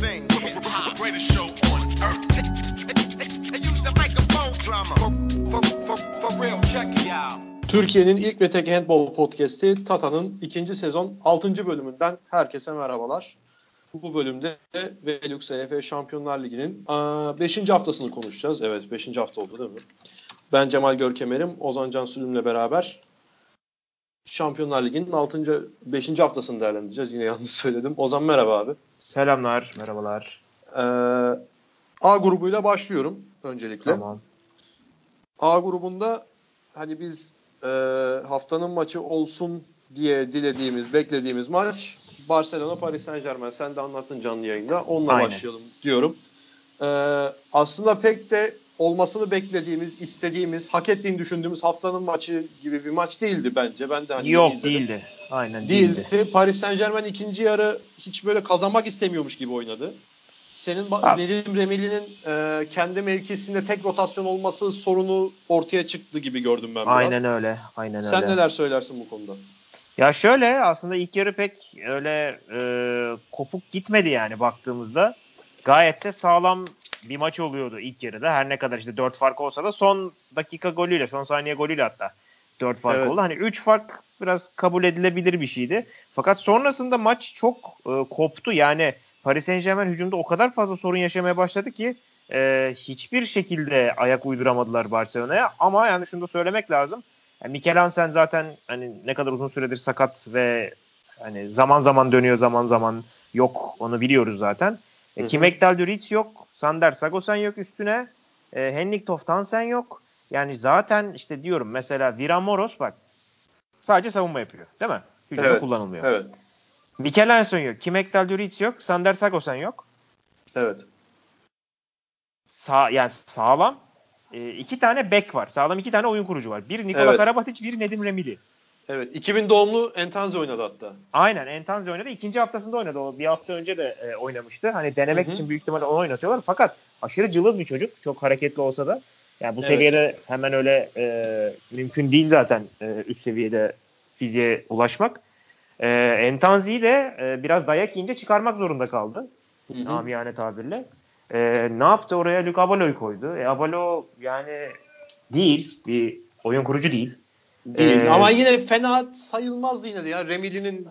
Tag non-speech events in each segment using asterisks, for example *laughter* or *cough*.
thing. Hop, greatest show on earth. They use the microphone drama. For, for, for real, check it out. Türkiye'nin ilk ve tek handball podcast'i Tata'nın ikinci sezon 6. bölümünden herkese merhabalar. Bu bölümde Velux EF Şampiyonlar Ligi'nin 5. haftasını konuşacağız. Evet 5. hafta oldu değil mi? Ben Cemal Görkemer'im, Ozan Can Sülüm'le beraber Şampiyonlar Ligi'nin 6. 5. haftasını değerlendireceğiz. Yine yanlış söyledim. Ozan merhaba abi. Selamlar, merhabalar. Ee, A grubuyla başlıyorum öncelikle. Tamam. A grubunda hani biz e, haftanın maçı olsun diye dilediğimiz, beklediğimiz maç Barcelona Paris Saint Germain. Sen de anlattın canlı yayında. Onunla Aynen. başlayalım diyorum. Ee, aslında pek de olmasını beklediğimiz, istediğimiz, hak ettiğini düşündüğümüz haftanın maçı gibi bir maç değildi bence. Ben de hani Yok izledim. değildi. Aynen Değildi. değildi. Paris Saint Germain ikinci yarı hiç böyle kazanmak istemiyormuş gibi oynadı. Senin Ha. Nedim Remeli'nin e, kendi mevkisinde tek rotasyon olması sorunu ortaya çıktı gibi gördüm ben biraz. Aynen öyle. Aynen Sen öyle. neler söylersin bu konuda? Ya şöyle aslında ilk yarı pek öyle e, kopuk gitmedi yani baktığımızda. Gayet de sağlam bir maç oluyordu ilk yarıda. Her ne kadar işte 4 fark olsa da son dakika golüyle, son saniye golüyle hatta 4 fark Evet. oldu. Hani 3 fark biraz kabul edilebilir bir şeydi. Fakat sonrasında maç çok e, koptu. Yani Paris Saint Germain hücumda o kadar fazla sorun yaşamaya başladı ki e, hiçbir şekilde ayak uyduramadılar Barcelona'ya. Ama yani şunu da söylemek lazım. Yani Mikel Hansen zaten hani ne kadar uzun süredir sakat ve hani zaman zaman dönüyor zaman zaman yok onu biliyoruz zaten. E, Hı hı. Kim Ekdal yok. Sander Sagosen yok üstüne. E, Henrik Toftansen yok. Yani zaten işte diyorum mesela Viramoros bak sadece savunma yapıyor değil mi? Hücumda Evet, kullanılmıyor. Evet. Mikel Hansen yok. Kim Ekdal yok. Sander Sagosen yok. Evet. Sağ, yani sağlam e, iki tane bek var. Sağlam iki tane oyun kurucu var. Bir Nikola Evet. Karabatic, bir Nedim Remili. Evet. 2000 doğumlu Entanze oynadı hatta. Aynen Entanzi oynadı. İkinci haftasında oynadı. O bir hafta önce de e, oynamıştı. Hani denemek Hı hı. için büyük ihtimalle onu oynatıyorlar. Fakat aşırı cılız bir çocuk. Çok hareketli olsa da. Yani bu Evet. seviyede hemen öyle e, mümkün değil zaten e, üst seviyede fiziğe ulaşmak. E, Entanzi'yi de e, biraz dayak yiyince çıkarmak zorunda kaldı. Hı hı. Amiyane tabirle. E, ne yaptı? Oraya Luke Abalo'yu koydu. E, Abalo yani değil. Bir oyun kurucu değil. Değil. Ee, Ama yine fena sayılmazdı yine de ya. Remili'nin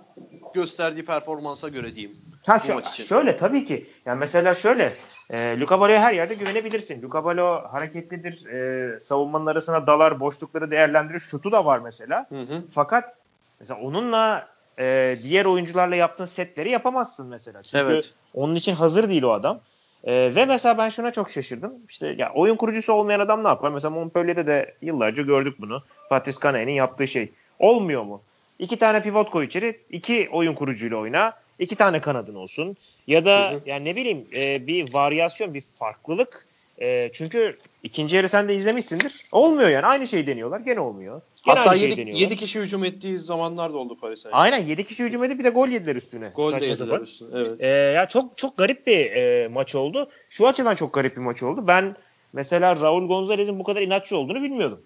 gösterdiği performansa göre diyeyim. Ha, için. şöyle tabii ki. Yani mesela şöyle. E, Luka Balo'ya her yerde güvenebilirsin. Luka Balo hareketlidir. E, savunmanın arasına dalar, boşlukları değerlendirir. Şutu da var mesela. Hı hı. Fakat mesela onunla e, diğer oyuncularla yaptığın setleri yapamazsın mesela. Çünkü Evet. onun için hazır değil o adam. E, ve mesela ben şuna çok şaşırdım. İşte ya oyun kurucusu olmayan adam ne yapar? Mesela Montpellier'de de yıllarca gördük bunu. Patrice Cane'nin yaptığı şey. Olmuyor mu? İki tane pivot koy içeri, iki oyun kurucuyla oyna, iki tane kanadın olsun. Ya da Hı hı. yani ne bileyim e, bir varyasyon, bir farklılık. E, çünkü ikinci yarı sen de izlemişsindir. Olmuyor yani. Aynı şeyi deniyorlar. Gene olmuyor. Gene Hatta aynı şeyi 7, deniyorlar. kişi hücum ettiği zamanlar da oldu Paris Saint Aynen 7 kişi hücum edip bir de gol yediler üstüne. Gol de yediler üstüne. Evet. Ee, ya çok çok garip bir e, maç oldu. Şu açıdan çok garip bir maç oldu. Ben mesela Raul Gonzalez'in bu kadar inatçı olduğunu bilmiyordum.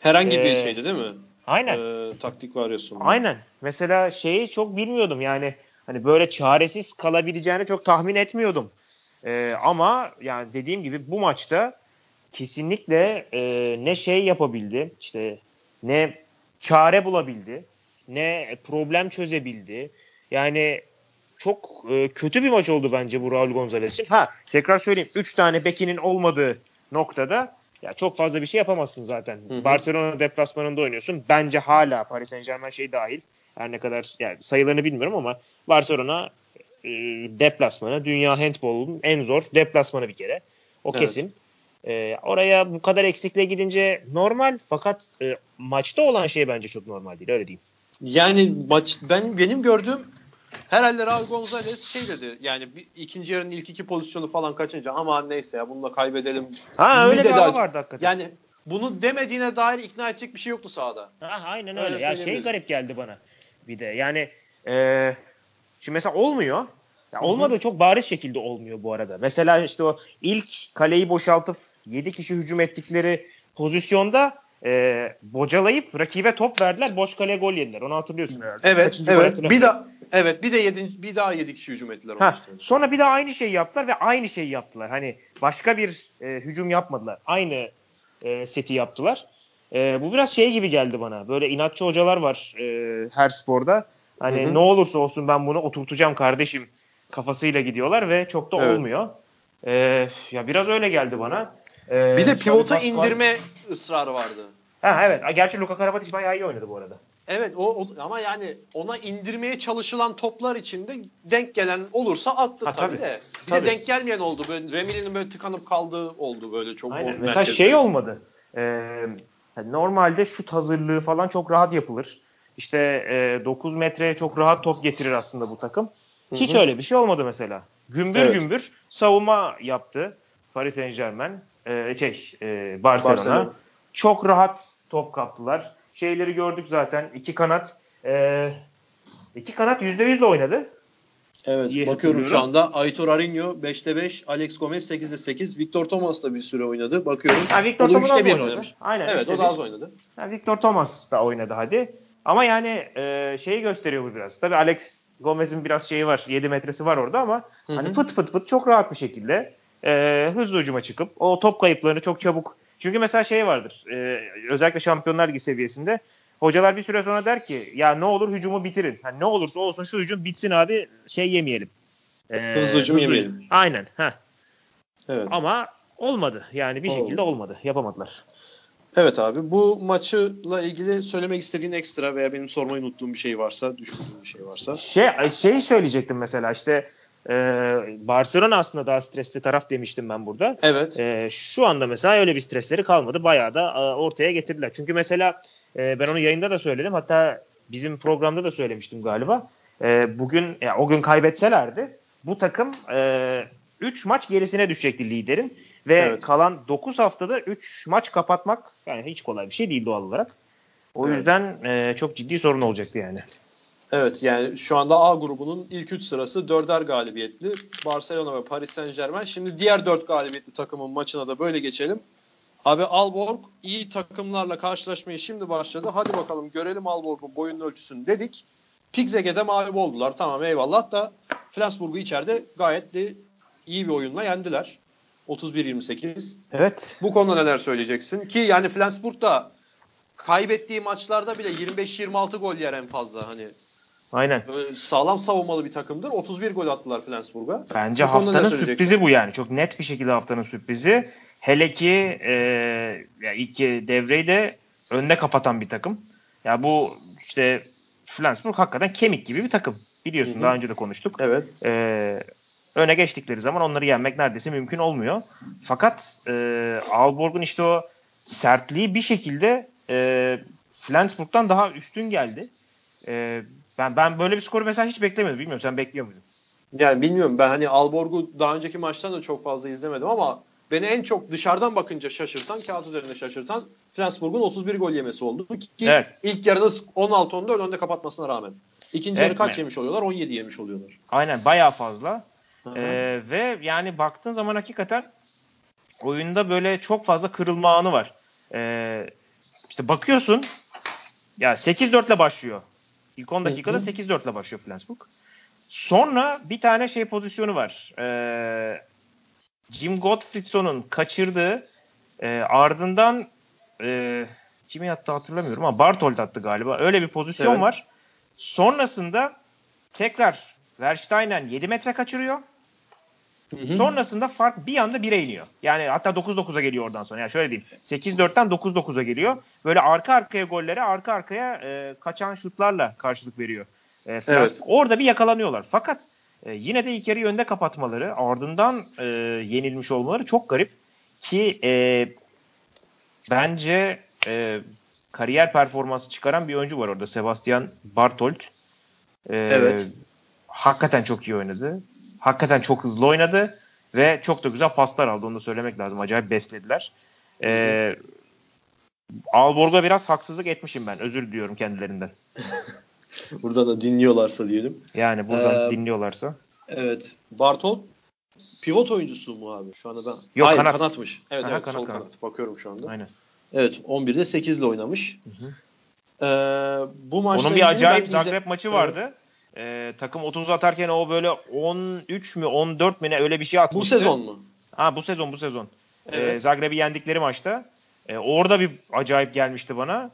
Herhangi bir Ee, şeydi değil mi? Aynen. Ee, taktik varyasyonu. Aynen. Mesela şeyi çok bilmiyordum yani hani böyle çaresiz kalabileceğini çok tahmin etmiyordum. Ee, ama yani dediğim gibi bu maçta kesinlikle e, ne şey yapabildi işte ne çare bulabildi ne problem çözebildi. Yani çok e, kötü bir maç oldu bence bu Raul Gonzalez için. Ha tekrar söyleyeyim 3 tane bekinin olmadığı noktada ya çok fazla bir şey yapamazsın zaten. Hı hı. Barcelona deplasmanında oynuyorsun. Bence hala Paris Saint Germain şey dahil. Her ne kadar yani sayılarını bilmiyorum ama Barcelona e, deplasmanı dünya handbolunun en zor deplasmanı bir kere. O Evet. kesin. E, oraya bu kadar eksikle gidince normal fakat e, maçta olan şey bence çok normal değil öyle diyeyim. Yani maç ben benim gördüğüm herhalde Raul Gonzalez şey dedi. Yani bir, ikinci yarının ilk iki pozisyonu falan kaçınca aman neyse ya bununla kaybedelim. Ha öyle bir hava vardı hakikaten. Yani bunu demediğine dair ikna edecek bir şey yoktu sahada. Ha, aynen Öyle öyle. Ya şey garip geldi bana bir de. Yani e, şimdi mesela olmuyor. Ya olmadığı çok bariz şekilde olmuyor bu arada. Mesela işte o ilk kaleyi boşaltıp 7 kişi hücum ettikleri pozisyonda e, bocalayıp rakibe top verdiler. Boş kaleye gol yediler. Onu hatırlıyorsun herhalde. Evet, Kaçıncı evet. Bir daha evet, bir de yedi, bir daha 7 kişi hücum ettiler. Ha, sonra bir daha aynı şeyi yaptılar ve aynı şeyi yaptılar. Hani başka bir e, hücum yapmadılar. Aynı e, seti yaptılar. E, bu biraz şey gibi geldi bana. Böyle inatçı hocalar var e, her sporda. Hani Hı hı. ne olursa olsun ben bunu oturtacağım kardeşim kafasıyla gidiyorlar ve çok da Evet. olmuyor. E, ya biraz öyle geldi bana. E, Bir de pivota indirme ısrarı vardı. Ha evet. Gerçi Luka Karabatic bayağı iyi oynadı bu arada. Evet o, o- ama yani ona indirmeye çalışılan toplar içinde denk gelen olursa attı Ha, tabii, tabii. de. Bir Tabii. de denk gelmeyen oldu. Böyle Remili'nin böyle tıkanıp kaldığı oldu böyle çok. Aynen. Mesela merkezde. şey olmadı. Ee, normalde şut hazırlığı falan çok rahat yapılır. İşte e, 9 metreye çok rahat top getirir aslında bu takım. Hiç Hı hı. öyle bir şey olmadı mesela. Gümbür Evet. gümbür savunma yaptı Paris Saint Germain. E, şey, e, Barcelona. Barcelona. Çok rahat top kaptılar. Şeyleri gördük zaten. İki kanat e, iki kanat %100'le oynadı. Evet İyi bakıyorum şu anda. Aitor Arinho 5'te 5, Alex Gomez 8'de 8, Victor Thomas da bir süre oynadı. Bakıyorum. Ha, Victor da Thomas 3'te az 1 oynadı. oynamış. Aynen, Evet o da az oynadı. Ha, Victor Thomas da oynadı hadi. Ama yani e, şeyi gösteriyor bu biraz. Tabii Alex Gomez'in biraz şeyi var. 7 metresi var orada ama Hı hı. hani pıt pıt pıt çok rahat bir şekilde e, hızlı hücuma çıkıp o top kayıplarını çok çabuk. Çünkü mesela şey vardır. e, özellikle Şampiyonlar Ligi seviyesinde hocalar bir süre sonra der ki ya ne olur hücumu bitirin. Hani ne olursa olsun şu hücum bitsin abi şey yemeyelim. E, Hızlı hücum yemeyelim. Aynen. Heh. Evet. Ama olmadı. Yani bir Olmadı. şekilde olmadı. Yapamadılar. Evet abi bu maçla ilgili söylemek istediğin ekstra veya benim sormayı unuttuğum bir şey varsa, düşündüğüm bir şey varsa. Şey şey söyleyecektim mesela işte e, Barcelona aslında daha stresli taraf demiştim ben burada. Evet. E, şu anda mesela öyle bir stresleri kalmadı. Bayağı da e, ortaya getirdiler. Çünkü mesela e, ben onu yayında da söyledim. Hatta bizim programda da söylemiştim galiba. E, bugün ya, o gün kaybetselerdi bu takım 3 maç gerisine düşecekti liderin ve Evet. kalan 9 haftada 3 maç kapatmak yani hiç kolay bir şey değil doğal olarak. O Evet. yüzden e, çok ciddi sorun olacaktı yani. Evet yani şu anda A grubunun ilk 3 sırası dörder galibiyetli. Barcelona ve Paris Saint Germain. Şimdi diğer 4 galibiyetli takımın maçına da böyle geçelim. Abi Alborg iyi takımlarla karşılaşmaya şimdi başladı. Hadi bakalım görelim Alborg'un boyun ölçüsünü dedik. Pigzege'de mağlup oldular. Tamam eyvallah da Flensburg'u içeride gayet de iyi bir oyunla yendiler. 31-28. Evet. Bu konuda neler söyleyeceksin? Ki yani Flensburg da kaybettiği maçlarda bile 25-26 gol yer en fazla. Hani Aynen. Sağlam savunmalı bir takımdır. 31 gol attılar Flensburg'a. Bence Bu haftanın sürprizi bu yani. Çok net bir şekilde haftanın sürprizi. Hele ki e, ya ilk devreyi de önde kapatan bir takım. Ya bu işte Flensburg hakikaten kemik gibi bir takım. Biliyorsun Hı hı. daha önce de konuştuk. Evet. E, öne geçtikleri zaman onları yenmek neredeyse mümkün olmuyor. Fakat e, Aalborg'un işte o sertliği bir şekilde e, Flensburg'dan daha üstün geldi. E, ben ben böyle bir skoru mesela hiç beklemiyordum. Bilmiyorum sen bekliyor muydun? Yani bilmiyorum ben hani Alborg'u daha önceki maçtan da çok fazla izlemedim ama beni en çok dışarıdan bakınca şaşırtan, kağıt üzerinde şaşırtan Flensburg'un 31 gol yemesi oldu. Ki Evet. ilk yarıda 16-14 önde kapatmasına rağmen. İkinci Evet yarı kaç mi? yemiş oluyorlar? 17 yemiş oluyorlar. Aynen bayağı fazla. Hı hı. Ee, ve yani baktığın zaman hakikaten oyunda böyle çok fazla kırılma anı var. Ee, işte bakıyorsun ya 8-4 ile başlıyor. İlk 10 dakikada Hı hı. 8-4 ile başlıyor Flensburg. Sonra bir tane şey pozisyonu var. Ee, Jim Gottfriedson'un kaçırdığı e, ardından e, kimi attı hatırlamıyorum ama Bartold attı galiba. Öyle bir pozisyon Evet. var. Sonrasında tekrar Versteinen 7 metre kaçırıyor. Hı hı. Sonrasında fark bir anda 1'e iniyor. Yani hatta 9-9'a geliyor oradan sonra. Yani şöyle diyeyim. 8-4'ten 9-9'a geliyor. Böyle arka arkaya gollere arka arkaya e, kaçan şutlarla karşılık veriyor. E. Evet. Orada bir yakalanıyorlar. Fakat e, yine de ilk yarıyı önde kapatmaları ardından e, yenilmiş olmaları çok garip. Ki e, bence e, kariyer performansı çıkaran bir oyuncu var orada. Sebastian Bartold. E, Evet. Hakikaten çok iyi oynadı. Hakikaten çok hızlı oynadı. Ve çok da güzel paslar aldı. Onu da söylemek lazım. Acayip beslediler. E, Alborg'a biraz haksızlık etmişim ben. Özür diliyorum kendilerinden. *laughs* Burada da dinliyorlarsa diyelim. Yani buradan Ee, dinliyorlarsa. Evet. Bartol pivot oyuncusu mu abi? Şu anda ben. Yok, Hayır, kanat. kanatmış. Evet Aha, evet kanat, sol kanat. kanat. Bakıyorum şu anda. Aynen. Evet 11'de 8 ile oynamış. Hı hı. Ee, bu maçta Onun bir acayip Zagreb maçı vardı. Ee, takım 30 atarken o böyle 13 mü 14 mi ne öyle bir şey atmıştı. Bu sezon mu? Ha bu sezon bu sezon. Ee, evet. Ee, Zagreb'i yendikleri maçta. Ee, orada bir acayip gelmişti bana.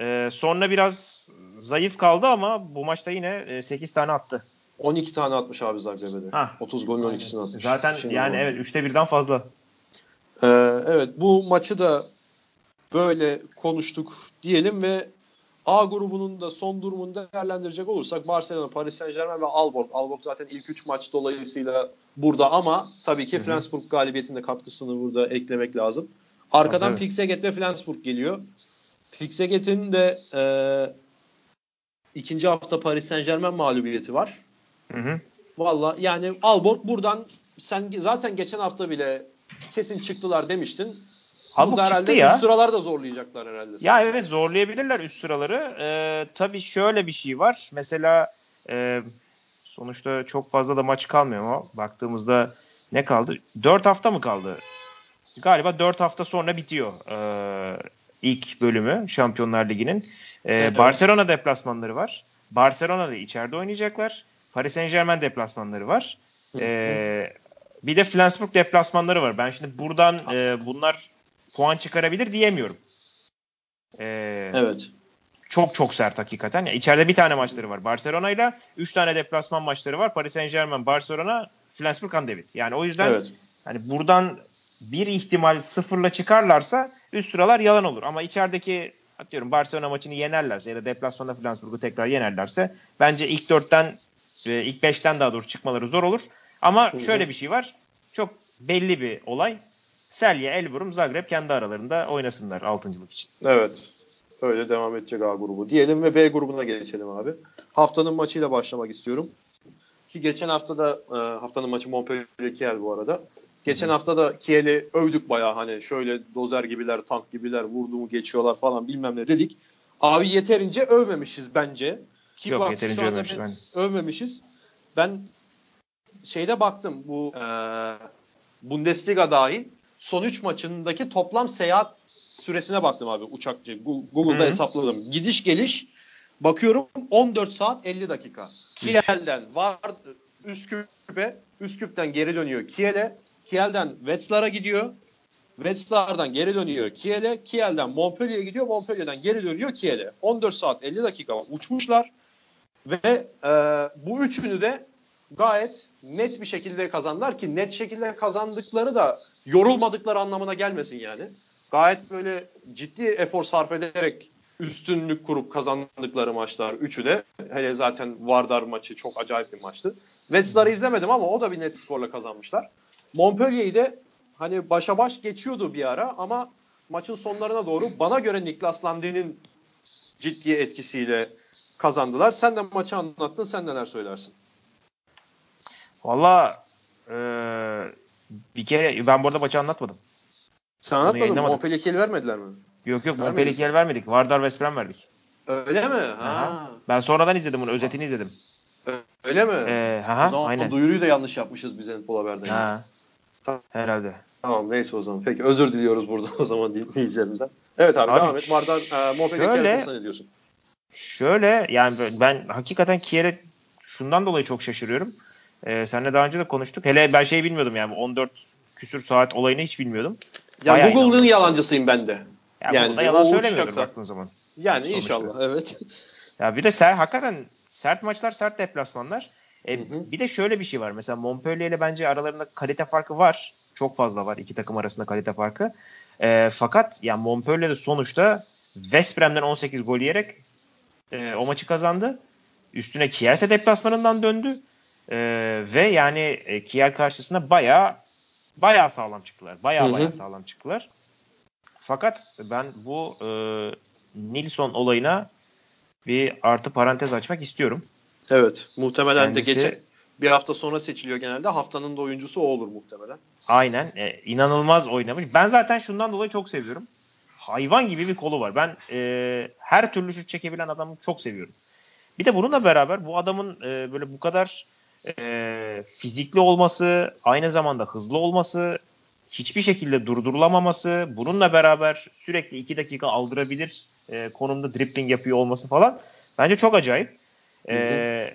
Ee, sonra biraz zayıf kaldı ama bu maçta yine 8 e, tane attı. 12 tane atmış abi Zagreb'de. 30 golün 12'sini atmış. Zaten Şimdi yani oldu. evet 3'te birden fazla. Ee, evet bu maçı da böyle konuştuk diyelim ve A grubunun da son durumunu değerlendirecek olursak Barcelona, Paris Saint Germain ve Alborg. Alborg zaten ilk 3 maç dolayısıyla burada ama tabii ki Flensburg galibiyetinde katkısını burada eklemek lazım. Arkadan evet. Pixeget ve Flensburg geliyor. Pixeget'in de e, ikinci hafta Paris Saint Germain mağlubiyeti var. Hı hı. Valla yani Alborg buradan sen zaten geçen hafta bile kesin çıktılar demiştin. Halbuki herhalde ya. üst sıralar da zorlayacaklar herhalde. Ya evet zorlayabilirler üst sıraları. Ee, tabii şöyle bir şey var. Mesela e, sonuçta çok fazla da maç kalmıyor ama baktığımızda ne kaldı? 4 hafta mı kaldı? Galiba 4 hafta sonra bitiyor e, ilk bölümü Şampiyonlar Ligi'nin. E, evet, Barcelona deplasmanları var. Barcelona'da içeride oynayacaklar. Paris Saint Germain deplasmanları var. E, bir de Flensburg deplasmanları var. Ben şimdi buradan e, bunlar puan çıkarabilir diyemiyorum. Ee, evet. Çok çok sert hakikaten. Ya içeride bir tane maçları var. Barcelona ile 3 tane deplasman maçları var. Paris Saint-Germain, Barcelona, Flensburg, Andevit. Yani o yüzden evet. hani buradan bir ihtimal sıfırla çıkarlarsa üst sıralar yalan olur. Ama içerideki atıyorum Barcelona maçını yenerlerse ya da deplasmanda Flensburg'u tekrar yenerlerse bence ilk dörtten e, ilk beşten daha doğrusu çıkmaları zor olur. Ama şöyle bir şey var. Çok belli bir olay. Selye, Elburum, Zagreb kendi aralarında oynasınlar altıncılık için. Evet. Öyle devam edecek A grubu. Diyelim ve B grubuna geçelim abi. Haftanın maçıyla başlamak istiyorum. Ki geçen hafta da e, haftanın maçı Montpellier Kiel bu arada. Geçen hafta da Kiel'i övdük bayağı hani şöyle dozer gibiler, tank gibiler, vurdu mu geçiyorlar falan bilmem ne dedik. Abi yeterince övmemişiz bence. Ki Yok bak, yeterince övmemişiz. Ben... Övmemişiz. Ben şeyde baktım bu e, Bundesliga dahil son 3 maçındaki toplam seyahat süresine baktım abi uçakçı. Google'da Hı-hı. hesapladım. Gidiş geliş bakıyorum 14 saat 50 dakika. Kiel'den var Üsküp'e, Üsküp'ten geri dönüyor Kiel'e, Kiel'den Wetzlar'a gidiyor. Wetzlar'dan geri dönüyor Kiel'e, Kiel'den Montpellier'e gidiyor, Montpellier'den geri dönüyor Kiel'e. 14 saat 50 dakika uçmuşlar ve e, bu üçünü de gayet net bir şekilde kazandılar ki net şekilde kazandıkları da yorulmadıkları anlamına gelmesin yani. Gayet böyle ciddi efor sarf ederek üstünlük kurup kazandıkları maçlar üçü de. Hele zaten Vardar maçı çok acayip bir maçtı. Wetzlar'ı izlemedim ama o da bir net skorla kazanmışlar. Montpellier'i de hani başa baş geçiyordu bir ara ama maçın sonlarına doğru bana göre Niklas Lande'nin ciddi etkisiyle kazandılar. Sen de maçı anlattın. Sen neler söylersin? Valla e, bir kere ben burada maçı anlatmadım. Sen anlatmadın mı? Montpellier'i vermediler mi? Yok yok Montpellier'i vermedik. Vardar West Brom verdik. Öyle mi? Ha. Ben sonradan izledim bunu. Özetini izledim. Öyle mi? Ee, aha, o zaman aynen. duyuruyu da yanlış yapmışız biz Endpol Haber'den. Ha. Tamam. Herhalde. Tamam neyse o zaman. Peki özür diliyoruz burada *laughs* o zaman dinleyicilerimizden. Evet abi, abi devam et. Vardar e, Montpellier'i ne diyorsun? Şöyle yani ben hakikaten Kier'e şundan dolayı çok şaşırıyorum. Ee, seninle daha önce de konuştuk. Hele ben şey bilmiyordum yani 14 küsür saat olayını hiç bilmiyordum. Ya Bayağı Google'ın inandım. yalancısıyım ben de. Ya yani Google'da yalan söylemiyordur baktığın zaman. Yani sonuçta. inşallah evet. Ya bir de ser, hakikaten sert maçlar, sert deplasmanlar. E, hı hı. Bir de şöyle bir şey var. Mesela Montpellier ile bence aralarında kalite farkı var. Çok fazla var iki takım arasında kalite farkı. E, fakat yani Montpellier de sonuçta West Brom'den 18 gol yiyerek e, o maçı kazandı. Üstüne Kielse deplasmanından döndü. E, ve yani e, Kiel karşısında bayağı bayağı sağlam çıktılar. Bayağı bayağı sağlam çıktılar. Fakat ben bu e, Nilsson olayına bir artı parantez açmak istiyorum. Evet. Muhtemelen Kendisi, de geçen bir hafta sonra seçiliyor genelde. Haftanın da oyuncusu o olur muhtemelen. Aynen. E, inanılmaz oynamış. Ben zaten şundan dolayı çok seviyorum. Hayvan gibi bir kolu var. Ben e, her türlü şut çekebilen adamı çok seviyorum. Bir de bununla beraber bu adamın e, böyle bu kadar e, fizikli olması, aynı zamanda hızlı olması hiçbir şekilde durdurulamaması, bununla beraber sürekli 2 dakika aldırabilir e, konumda dribbling yapıyor olması falan bence çok acayip. E,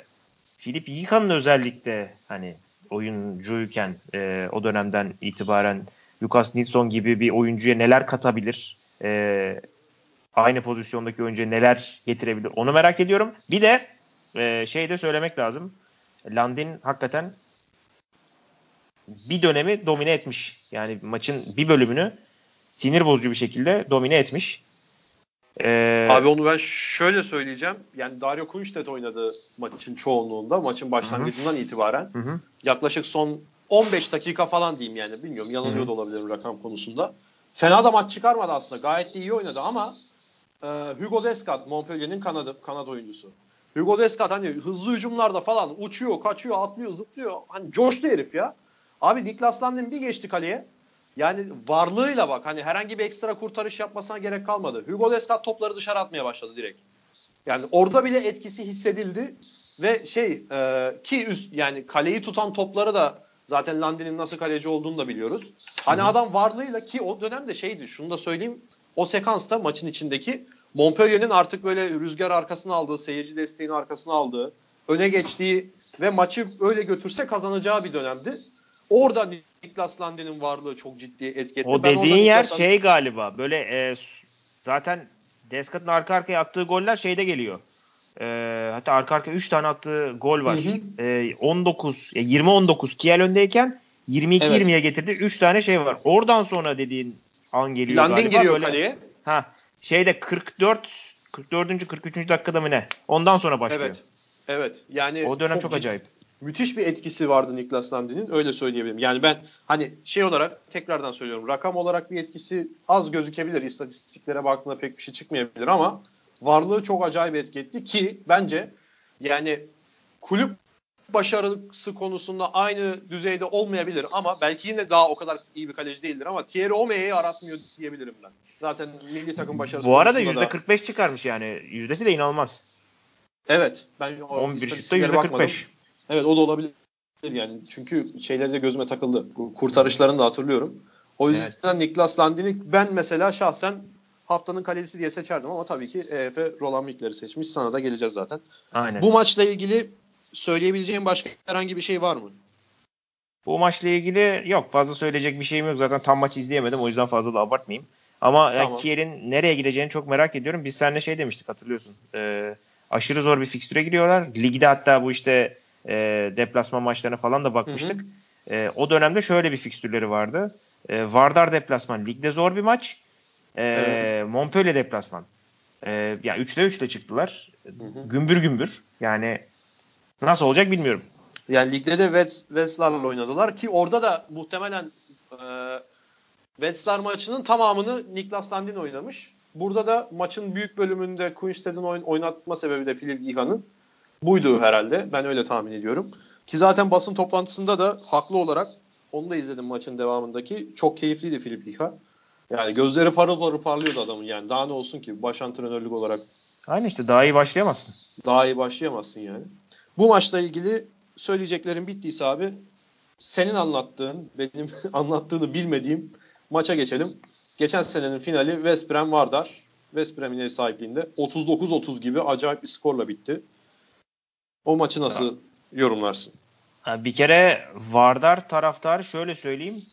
Filip Yikan'ın özellikle hani oyuncuyken e, o dönemden itibaren Lucas Nilsson gibi bir oyuncuya neler katabilir? E, aynı pozisyondaki oyuncuya neler getirebilir? Onu merak ediyorum. Bir de e, şey de söylemek lazım. Landin hakikaten bir dönemi domine etmiş. Yani maçın bir bölümünü sinir bozucu bir şekilde domine etmiş. Ee, Abi onu ben şöyle söyleyeceğim. Yani Dario Kunstedt oynadı maçın çoğunluğunda. Maçın başlangıcından hı. itibaren. Hı hı. Yaklaşık son 15 dakika falan diyeyim yani. Bilmiyorum yanılıyor da olabilirim rakam konusunda. Fena da maç çıkarmadı aslında. Gayet de iyi oynadı ama e, Hugo Descat Montpellier'in kanadı, kanat oyuncusu. Hugo Descat hani hızlı hücumlarda falan uçuyor, kaçıyor, atlıyor, zıplıyor. Hani coştu herif ya. Abi Niklas Landin bir geçti kaleye. Yani varlığıyla bak hani herhangi bir ekstra kurtarış yapmasına gerek kalmadı. Hugo Descat topları dışarı atmaya başladı direkt. Yani orada bile etkisi hissedildi ve şey e, ki üst yani kaleyi tutan topları da zaten Landin'in nasıl kaleci olduğunu da biliyoruz. Hani Hı-hı. adam varlığıyla ki o dönemde şeydi şunu da söyleyeyim o sekansta maçın içindeki Montpellier'in artık böyle rüzgar arkasına aldığı, seyirci desteğini arkasına aldığı, öne geçtiği ve maçı öyle götürse kazanacağı bir dönemdi. Orada Niklas Landin'in varlığı çok ciddi etki etti. O ben dediğin yer Niklas şey galiba böyle e, zaten Deskat'ın arka arkaya attığı goller şeyde geliyor. E, hatta arka arkaya 3 tane attığı gol var. Hı hı. E, 19 20-19 Kiel öndeyken 22-20'ye evet. getirdi. 3 tane şey var. Oradan sonra dediğin an geliyor Landin galiba. giriyor böyle, kaleye. Ha, şeyde 44 44. 43. dakikada mı ne? Ondan sonra başlıyor. Evet. Evet. Yani o dönem çok, çok acayip müthiş bir etkisi vardı Niklas Landin'in öyle söyleyebilirim. Yani ben hani şey olarak tekrardan söylüyorum rakam olarak bir etkisi az gözükebilir. İstatistiklere baktığında pek bir şey çıkmayabilir ama varlığı çok acayip etki etti ki bence yani kulüp başarısı konusunda aynı düzeyde olmayabilir ama belki yine daha o kadar iyi bir kaleci değildir ama Thierry Omey'i aratmıyor diyebilirim ben. Zaten milli takım başarısı Bu arada %45 da... çıkarmış yani. Yüzdesi de inanılmaz. Evet. Ben 11 şutta %45. Evet o da olabilir yani. Çünkü şeyleri de gözüme takıldı. Kurtarışlarını da hatırlıyorum. O yüzden evet. Niklas Landin'i ben mesela şahsen haftanın kalecisi diye seçerdim ama tabii ki EF Roland Mikler'i seçmiş. Sana da geleceğiz zaten. Aynen. Bu maçla ilgili söyleyebileceğim başka herhangi bir şey var mı? Bu maçla ilgili yok fazla söyleyecek bir şeyim yok. Zaten tam maç izleyemedim o yüzden fazla da abartmayayım. Ama tamam. Kier'in nereye gideceğini çok merak ediyorum. Biz seninle şey demiştik hatırlıyorsun. Ee, aşırı zor bir fikstüre giriyorlar. Ligde hatta bu işte e, deplasman maçlarına falan da bakmıştık. Hı hı. E, o dönemde şöyle bir fikstürleri vardı. E, Vardar deplasman ligde zor bir maç. E, evet. Montpellier deplasman. E, yani 3'te 3'te çıktılar. Hı hı. Gümbür gümbür. Yani nasıl olacak bilmiyorum. Yani ligde de Wetzlar'la oynadılar ki orada da muhtemelen e, maçının tamamını Niklas Landin oynamış. Burada da maçın büyük bölümünde Kunsted'in oynatma sebebi de Filip Giha'nın buydu herhalde. Ben öyle tahmin ediyorum. Ki zaten basın toplantısında da haklı olarak onu da izledim maçın devamındaki. Çok keyifliydi Filip Liha. Yani gözleri parıl parıl parlıyordu adamın yani. Daha ne olsun ki baş antrenörlük olarak. Aynı işte daha iyi başlayamazsın. Daha iyi başlayamazsın yani. Bu maçla ilgili söyleyeceklerim bittiyse abi senin anlattığın, benim *laughs* anlattığını bilmediğim maça geçelim. Geçen senenin finali West Brom Vardar. West Brom'in ev sahipliğinde 39-30 gibi acayip bir skorla bitti. O maçı nasıl ya. yorumlarsın? Bir kere Vardar taraftarı şöyle söyleyeyim.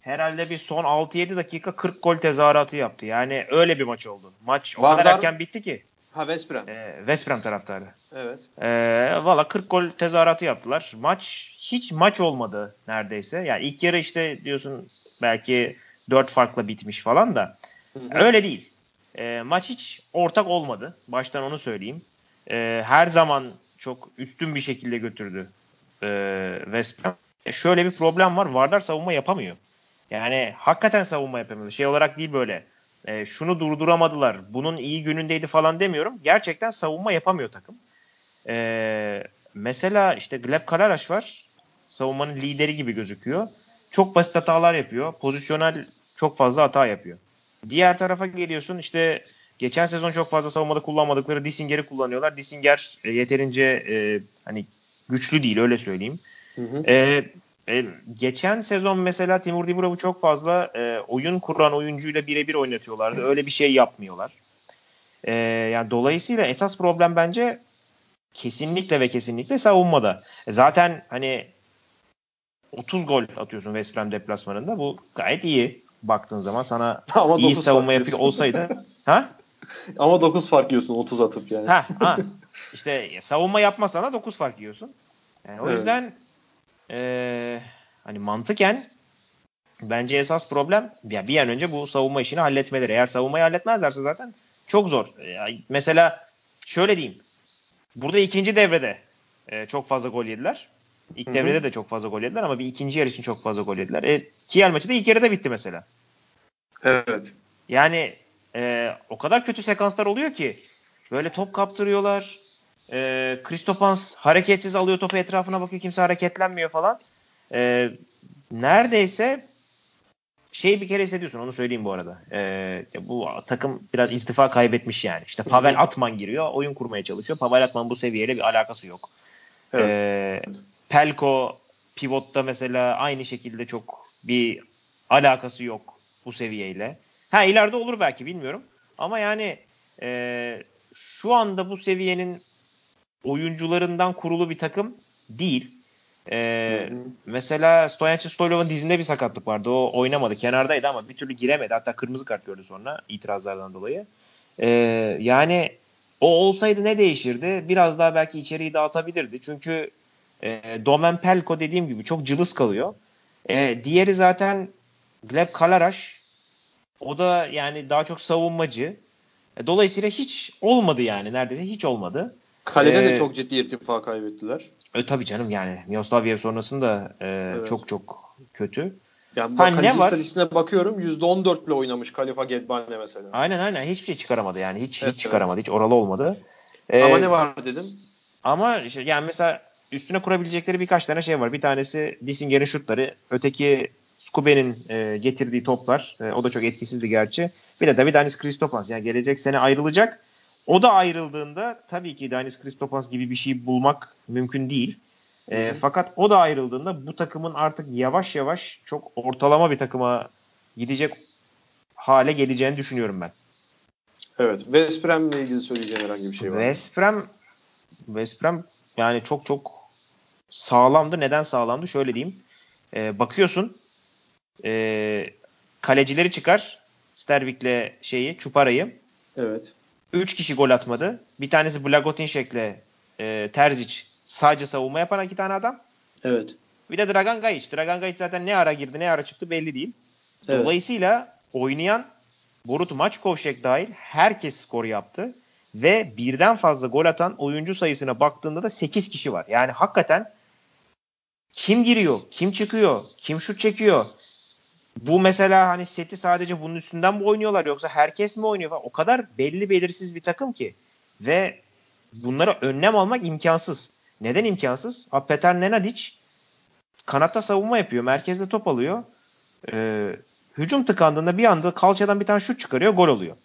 Herhalde bir son 6-7 dakika 40 gol tezahüratı yaptı. Yani öyle bir maç oldu. Maç Vardar, o kadar erken bitti ki. Ha West Brom. Ee, West Brom taraftarı. Evet. Ee, Valla 40 gol tezahüratı yaptılar. Maç hiç maç olmadı neredeyse. Yani ilk yarı işte diyorsun belki 4 farkla bitmiş falan da. Hı-hı. Öyle değil. Ee, maç hiç ortak olmadı. Baştan onu söyleyeyim. Ee, her zaman çok üstün bir şekilde götürdü e, West Brom. E şöyle bir problem var. Vardar savunma yapamıyor. Yani hakikaten savunma yapamıyor. Şey olarak değil böyle. E, şunu durduramadılar. Bunun iyi günündeydi falan demiyorum. Gerçekten savunma yapamıyor takım. E, mesela işte Gleb Kalaraş var. Savunmanın lideri gibi gözüküyor. Çok basit hatalar yapıyor. Pozisyonel çok fazla hata yapıyor. Diğer tarafa geliyorsun işte Geçen sezon çok fazla savunmada kullanmadıkları Dissinger'i kullanıyorlar. Dissinger e, yeterince e, hani güçlü değil öyle söyleyeyim. Hı hı. E, e, geçen sezon mesela Timur Dibrov'u çok fazla e, oyun kuran oyuncuyla birebir oynatıyorlardı. Öyle bir şey yapmıyorlar. E, yani dolayısıyla esas problem bence kesinlikle ve kesinlikle savunmada. E, zaten hani 30 gol atıyorsun West Brom deplasmanında. Bu gayet iyi baktığın zaman sana *laughs* Ama iyi savunma yapıyor olsaydı. *laughs* ha? Ama 9 fark yiyorsun 30 atıp yani. Ha, ha. İşte savunma yapmasana 9 fark yiyorsun. Yani o Evet. yüzden eee, hani mantıken bence esas problem ya bir an önce bu savunma işini halletmeleri. Eğer savunmayı halletmezlerse zaten çok zor. Ya mesela şöyle diyeyim. Burada ikinci devrede e, çok fazla gol yediler. İlk Hı hı. devrede de çok fazla gol yediler ama bir ikinci yarı için çok fazla gol yediler. E, Kiel maçı da ilk yarıda bitti mesela. Evet. Yani e, o kadar kötü sekanslar oluyor ki böyle top kaptırıyorlar. E, Kristopans hareketsiz alıyor topu etrafına bakıyor kimse hareketlenmiyor falan. E, neredeyse şey bir kere hissediyorsun onu söyleyeyim bu arada. E, bu takım biraz irtifa kaybetmiş yani. İşte Pavel Atman giriyor oyun kurmaya çalışıyor. Pavel Atman bu seviyeyle bir alakası yok. Evet. E, Pelko pivotta mesela aynı şekilde çok bir alakası yok bu seviyeyle. Ha ileride olur belki bilmiyorum. Ama yani e, şu anda bu seviyenin oyuncularından kurulu bir takım değil. E, Hı hı. mesela Stoyançı Stoylov'un dizinde bir sakatlık vardı. O oynamadı. Kenardaydı ama bir türlü giremedi. Hatta kırmızı kart gördü sonra itirazlardan dolayı. E, yani o olsaydı ne değişirdi? Biraz daha belki içeriği dağıtabilirdi. Çünkü e, Domen Pelko dediğim gibi çok cılız kalıyor. E, diğeri zaten Gleb Kalaraş. O da yani daha çok savunmacı. E, dolayısıyla hiç olmadı yani. Neredeyse hiç olmadı. Kalede Ee, de çok ciddi irtifa kaybettiler. E, tabii canım yani. Mioslavyev sonrasında e, Evet. çok çok kötü. Yani Ha, bak ne kaleci istatistiğine bakıyorum %14 ile oynamış Kalifa Gedbane mesela. Aynen aynen. Hiçbir şey çıkaramadı yani. Hiç Evet, hiç çıkaramadı. Hiç oralı olmadı. E, Ama ne var dedim. Ama işte yani mesela üstüne kurabilecekleri birkaç tane şey var. Bir tanesi Dissinger'in şutları. Öteki Skube'nin e, getirdiği toplar. E, o da çok etkisizdi gerçi. Bir de tabii Danis Kristopans. Yani gelecek sene ayrılacak. O da ayrıldığında tabii ki Danis Kristopans gibi bir şey bulmak mümkün değil. E, fakat o da ayrıldığında bu takımın artık yavaş yavaş çok ortalama bir takıma gidecek hale geleceğini düşünüyorum ben. Evet. West ile ilgili söyleyeceğin herhangi bir şey var mı? West Brom West Brom yani çok çok sağlamdı. Neden sağlamdı? Şöyle diyeyim. Ee, bakıyorsun ee, kalecileri çıkar. Stervik'le şeyi, Çupara'yı. Evet. 3 kişi gol atmadı. Bir tanesi Blagotinšek'le e, Terzic sadece savunma yapan iki tane adam. Evet. Bir de Dragan Gajic. Dragan Gajic zaten ne ara girdi ne ara çıktı belli değil. Evet. Dolayısıyla oynayan Borut Maçkovşek dahil herkes skor yaptı. Ve birden fazla gol atan oyuncu sayısına baktığında da 8 kişi var. Yani hakikaten kim giriyor, kim çıkıyor, kim şut çekiyor. Bu mesela hani seti sadece bunun üstünden mi oynuyorlar yoksa herkes mi oynuyor falan. O kadar belli belirsiz bir takım ki. Ve bunlara önlem almak imkansız. Neden imkansız? Abi Petar Nenadic kanatta savunma yapıyor. Merkezde top alıyor. Ee, hücum tıkandığında bir anda kalçadan bir tane şut çıkarıyor. Gol oluyor.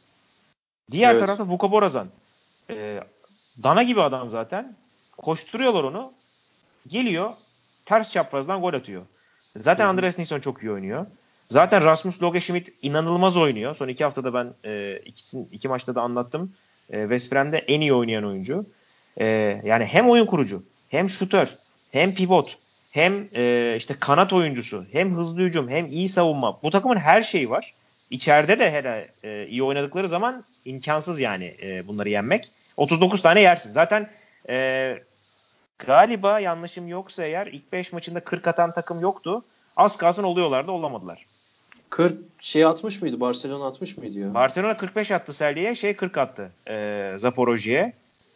Diğer Evet. tarafta Vuko Borazan. Ee, dana gibi adam zaten. Koşturuyorlar onu. Geliyor. Ters çaprazdan gol atıyor. Zaten. Andreas Nilsson çok iyi oynuyor. Zaten Rasmus Logeschmidt inanılmaz oynuyor. Son iki haftada ben e, ikisin, iki maçta da anlattım. E, West Brom'de en iyi oynayan oyuncu. E, yani hem oyun kurucu, hem şutör, hem pivot, hem e, işte kanat oyuncusu, hem hızlı hücum, hem iyi savunma. Bu takımın her şeyi var. İçeride de hele e, iyi oynadıkları zaman imkansız yani e, bunları yenmek. 39 tane yersin. Zaten e, galiba yanlışım yoksa eğer ilk 5 maçında 40 atan takım yoktu. Az kalsın oluyorlardı olamadılar. 40 şey atmış mıydı? Barcelona atmış mıydı ya? Barcelona 45 attı Selye'ye şey 40 attı e, Zaporojye'ye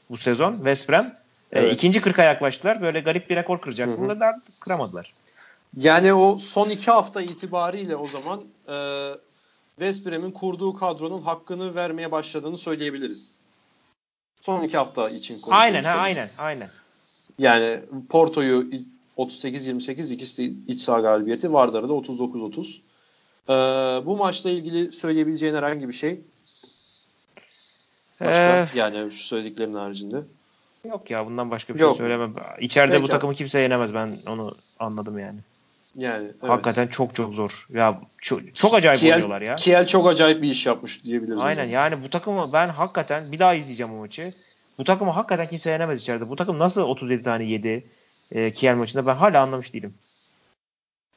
bu sezon West Brom. E, Evet. ikinci 40'a yaklaştılar. Böyle garip bir rekor kıracaktı. Hı hı. Bunu da kıramadılar. Yani o son iki hafta itibariyle o zaman e, West Brom'in kurduğu kadronun hakkını vermeye başladığını söyleyebiliriz. Son iki hafta için konuşuyoruz. Aynen ha aynen aynen. Yani Porto'yu 38-28 ikisi de iç saha galibiyeti. Vardar'ı da 39-30. Ee, bu maçla ilgili söyleyebileceğin herhangi bir şey? Başka, Ee, yani şu söylediklerin haricinde. yok ya bundan başka bir Yok. şey söylemem. İçeride bu Peki. takımı kimse yenemez. Ben onu anladım yani. Yani evet. Hakikaten çok çok zor. Ya çok, çok acayip Kiel, oynuyorlar ya. Kiel çok acayip bir iş yapmış diyebiliriz. Aynen yani bu takımı ben hakikaten bir daha izleyeceğim o maçı. Bu takımı hakikaten kimse yenemez içeride. Bu takım nasıl 37 tane yedi e, Kiel maçında ben hala anlamış değilim.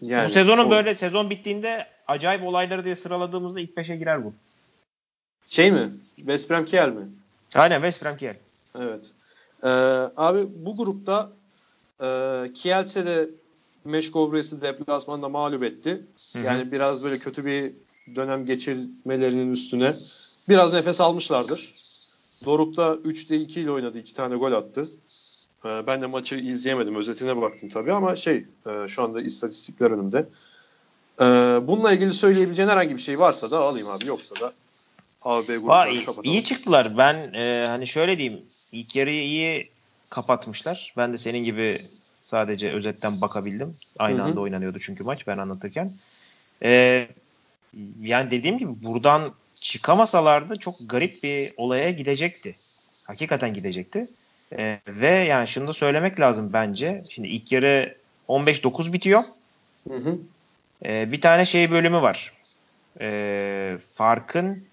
Yani, bu sezonun o- böyle sezon bittiğinde acayip olayları diye sıraladığımızda ilk 5'e girer bu. Şey mi? West Brom Kiel mi? Aynen West Brom Kiel. Evet. Ee, abi bu grupta e, Kielce de Meşkovres'i deplasmanda mağlup etti. Hı hı. Yani biraz böyle kötü bir dönem geçirmelerinin üstüne biraz nefes almışlardır. Doruk'ta 3'te 2 ile oynadı. 2 tane gol attı. Ee, ben de maçı izleyemedim. Özetine baktım tabii ama şey e, şu anda istatistikler önümde. Ee, bununla ilgili söyleyebileceğin herhangi bir şey varsa da alayım abi. Yoksa da A, B Vay, gruplarını iyi, kapatalım. iyi çıktılar. Ben e, hani şöyle diyeyim. İlk yarıyı iyi kapatmışlar. Ben de senin gibi sadece özetten bakabildim. Aynı Hı hı. anda oynanıyordu çünkü maç ben anlatırken. E, yani dediğim gibi buradan çıkamasalardı çok garip bir olaya gidecekti. Hakikaten gidecekti. E, ve yani şunu da söylemek lazım bence. Şimdi ilk yarı 15-9 bitiyor. Hı hı. Ee, bir tane şey bölümü var. Ee, farkın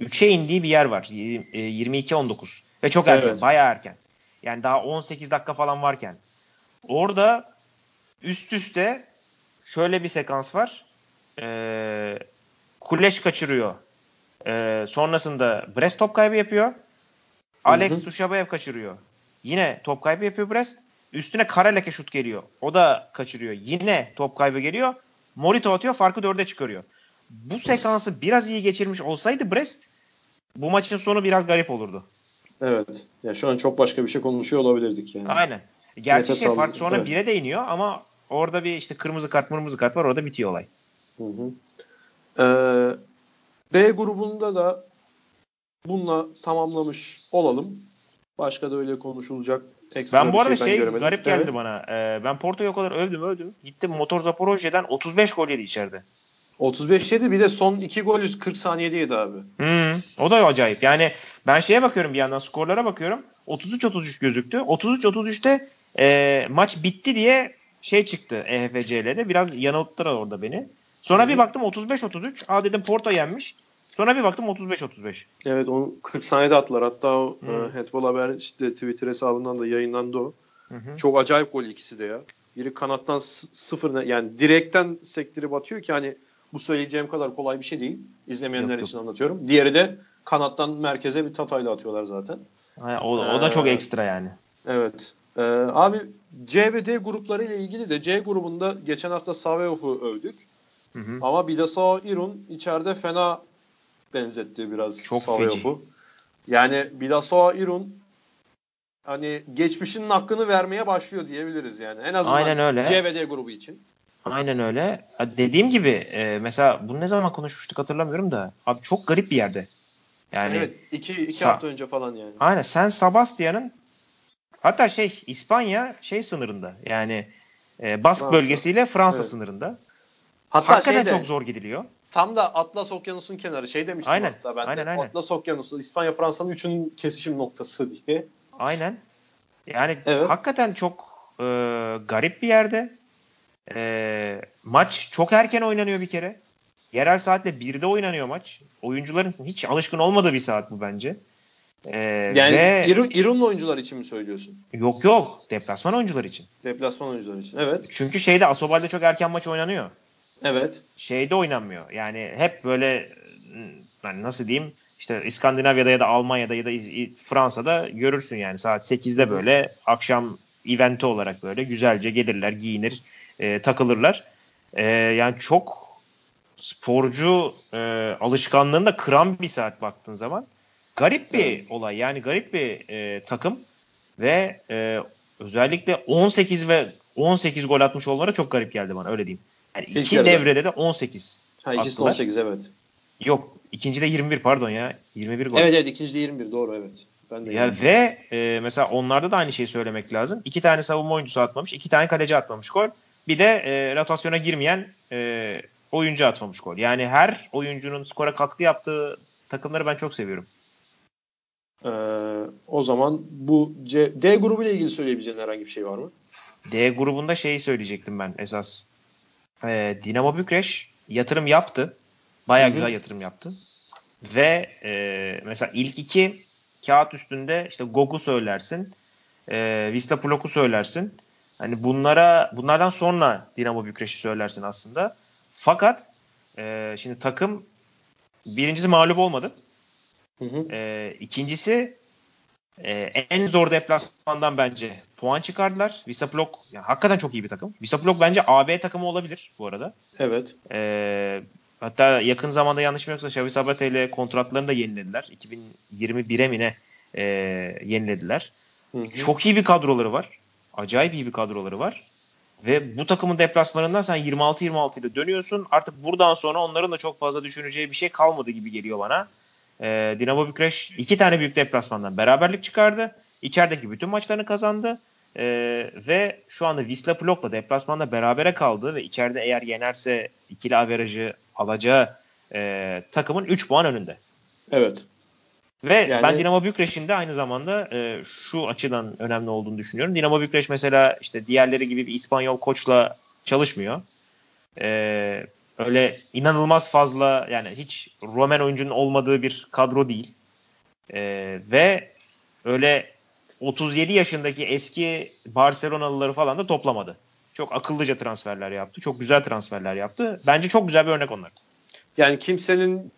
3'e indiği bir yer var. Yirmi- e, 22-19. Ve çok erken. Evet. Bayağı erken. Yani daha 18 dakika falan varken. Orada üst üste şöyle bir sekans var. Ee, Kuleş kaçırıyor. Ee, sonrasında Brest top kaybı yapıyor. Alex. Dushabayev kaçırıyor. Yine top kaybı yapıyor Brest. Üstüne Karaleke şut geliyor. O da kaçırıyor. Yine top kaybı geliyor. Morito atıyor farkı dörde çıkarıyor. Bu sekansı biraz iyi geçirmiş olsaydı Brest bu maçın sonu biraz garip olurdu. Evet. Ya şu an çok başka bir şey konuşuyor olabilirdik yani. Aynen. Gerçi Nefes şey fark sonra Evet. bire de iniyor ama orada bir işte kırmızı kart mırmızı kart var orada bitiyor olay. Hı hı. Ee, B grubunda da bununla tamamlamış olalım. Başka da öyle konuşulacak ekstra Ben bu arada şey, şey, göremedim. garip geldi Evet. bana. Ee, ben Porto'yu o kadar övdüm övdüm. Gittim Motor Zaporojye'den 35 gol yedi içeride. 35 yedi bir de son 2 golü 40 saniyede yedi abi. Hmm, o da acayip. Yani ben şeye bakıyorum bir yandan skorlara bakıyorum. 33-33 gözüktü. 33-33'te e, maç bitti diye şey çıktı E EHFC'de. Biraz yanılttılar orada beni. Sonra bir baktım 35-33. Aa dedim Porto yenmiş. Sonra bir baktım 35-35. Evet onu 40 saniyede attılar. Hatta o e, Handball Haber işte Twitter hesabından da yayınlandı o. Hı hı. Çok acayip gol ikisi de ya. Biri kanattan sıfır yani direkten sektirip atıyor ki hani bu söyleyeceğim kadar kolay bir şey değil. İzlemeyenler Yok, yok. için anlatıyorum. Diğeri de kanattan merkeze bir tatayla atıyorlar zaten. Ha, o, o da çok Ee, ekstra yani. Evet. Ee, abi C ve D grupları ile ilgili de C grubunda geçen hafta Savaev'u övdük. Hı hı. Ama Bidasao Irun içeride fena benzetti biraz Çok Savaev'u. Yani Bidasao Irun hani geçmişinin hakkını vermeye başlıyor diyebiliriz yani. En azından Aynen öyle. C ve D grubu için. Aynen öyle. Dediğim gibi e, mesela bunu ne zaman konuşmuştuk hatırlamıyorum da. Abi çok garip bir yerde. Yani evet. iki, iki hafta önce falan yani. Aynen San Sebastian'ın hatta şey İspanya şey sınırında yani e, Bask Fransa. bölgesiyle Fransa Evet. sınırında. Hatta Hakikaten şey de, çok zor gidiliyor. Tam da Atlas Okyanusu'nun kenarı. Şey demiştim Aynen, hatta ben de. aynen, aynen. Atlas Okyanusu, İspanya, Fransa'nın üçünün kesişim noktası diye. Aynen. Yani Evet. hakikaten çok e, garip bir yerde. E, maç çok erken oynanıyor bir kere. Yerel saatle 1'de oynanıyor maç. Oyuncuların hiç alışkın olmadığı bir saat bu bence. E, Yani ve İrun, İrun'lu oyuncular için mi söylüyorsun? yok yok deplasman oyuncular için. Deplasman oyuncular için. Evet. Çünkü şeyde Asobal'de çok erken maç oynanıyor. Evet. şeyde oynanmıyor. Yani hep böyle yani nasıl diyeyim işte İskandinavya'da ya da Almanya'da ya da Fransa'da görürsün yani saat 8'de böyle akşam eventi olarak böyle güzelce gelirler, giyinir, e, takılırlar. E, yani çok sporcu e, alışkanlığını da kıran bir saat baktığın zaman. Garip bir olay yani garip bir e, takım ve e, özellikle 18 ve 18 gol atmış olmaları çok garip geldi bana öyle diyeyim. Yani İlk iki yarıda. devrede de 18. Ha, ikisi de Attılar. 18 evet. Yok ikincide 21 pardon ya 21 gol. Evet evet ikinci de 21 doğru evet. Ben de Ya yani. ve e, mesela onlarda da aynı şeyi söylemek lazım. İki tane savunma oyuncusu atmamış, iki tane kaleci atmamış gol. Bir de e, rotasyona girmeyen e, oyuncu atmamış gol. Yani her oyuncunun skora katkı yaptığı takımları ben çok seviyorum. Ee, o zaman bu C, D grubu ile ilgili söyleyebileceğin herhangi bir şey var mı? D grubunda şeyi söyleyecektim ben esas. E, Dinamo Bükreş yatırım yaptı. Baya güzel yatırım yaptı. Ve e, mesela ilk iki kağıt üstünde işte Gogu söylersin. E, Vista Plok'u söylersin. Hani bunlara bunlardan sonra Dinamo Bükreş'i söylersin aslında. Fakat e, şimdi takım birincisi mağlup olmadı. Hı hı. E, ikincisi e, en zor deplasmandan bence puan çıkardılar. Visaplok yani hakikaten çok iyi bir takım. Visaplok bence AB takımı olabilir bu arada. Evet. E, hatta yakın zamanda yanlış mı yoksa Xavi Sabate ile kontratlarını da yenilediler. 2021'e mi ne e, yenilediler. Hı hı. Çok iyi bir kadroları var. Acayip iyi bir kadroları var. Ve bu takımın deplasmanından sen 26-26 ile dönüyorsun. Artık buradan sonra onların da çok fazla düşüneceği bir şey kalmadı gibi geliyor bana. Ee, Dinamo Bükreş iki tane büyük deplasmandan beraberlik çıkardı. İçerideki bütün maçlarını kazandı. Ee, ve şu anda Wisla Plok'la deplasmanda berabere kaldı ve içeride eğer yenerse ikili averajı alacağı e, takımın 3 puan önünde. Evet. Ve yani... ben Dinamo Bükreş'in de aynı zamanda e, şu açıdan önemli olduğunu düşünüyorum. Dinamo Bükreş mesela işte diğerleri gibi bir İspanyol koçla çalışmıyor. E, öyle inanılmaz fazla yani hiç Roman oyuncunun olmadığı bir kadro değil. E, ve öyle 37 yaşındaki eski Barcelonalıları falan da toplamadı. Çok akıllıca transferler yaptı. Çok güzel transferler yaptı. Bence çok güzel bir örnek onlar. Yani kimsenin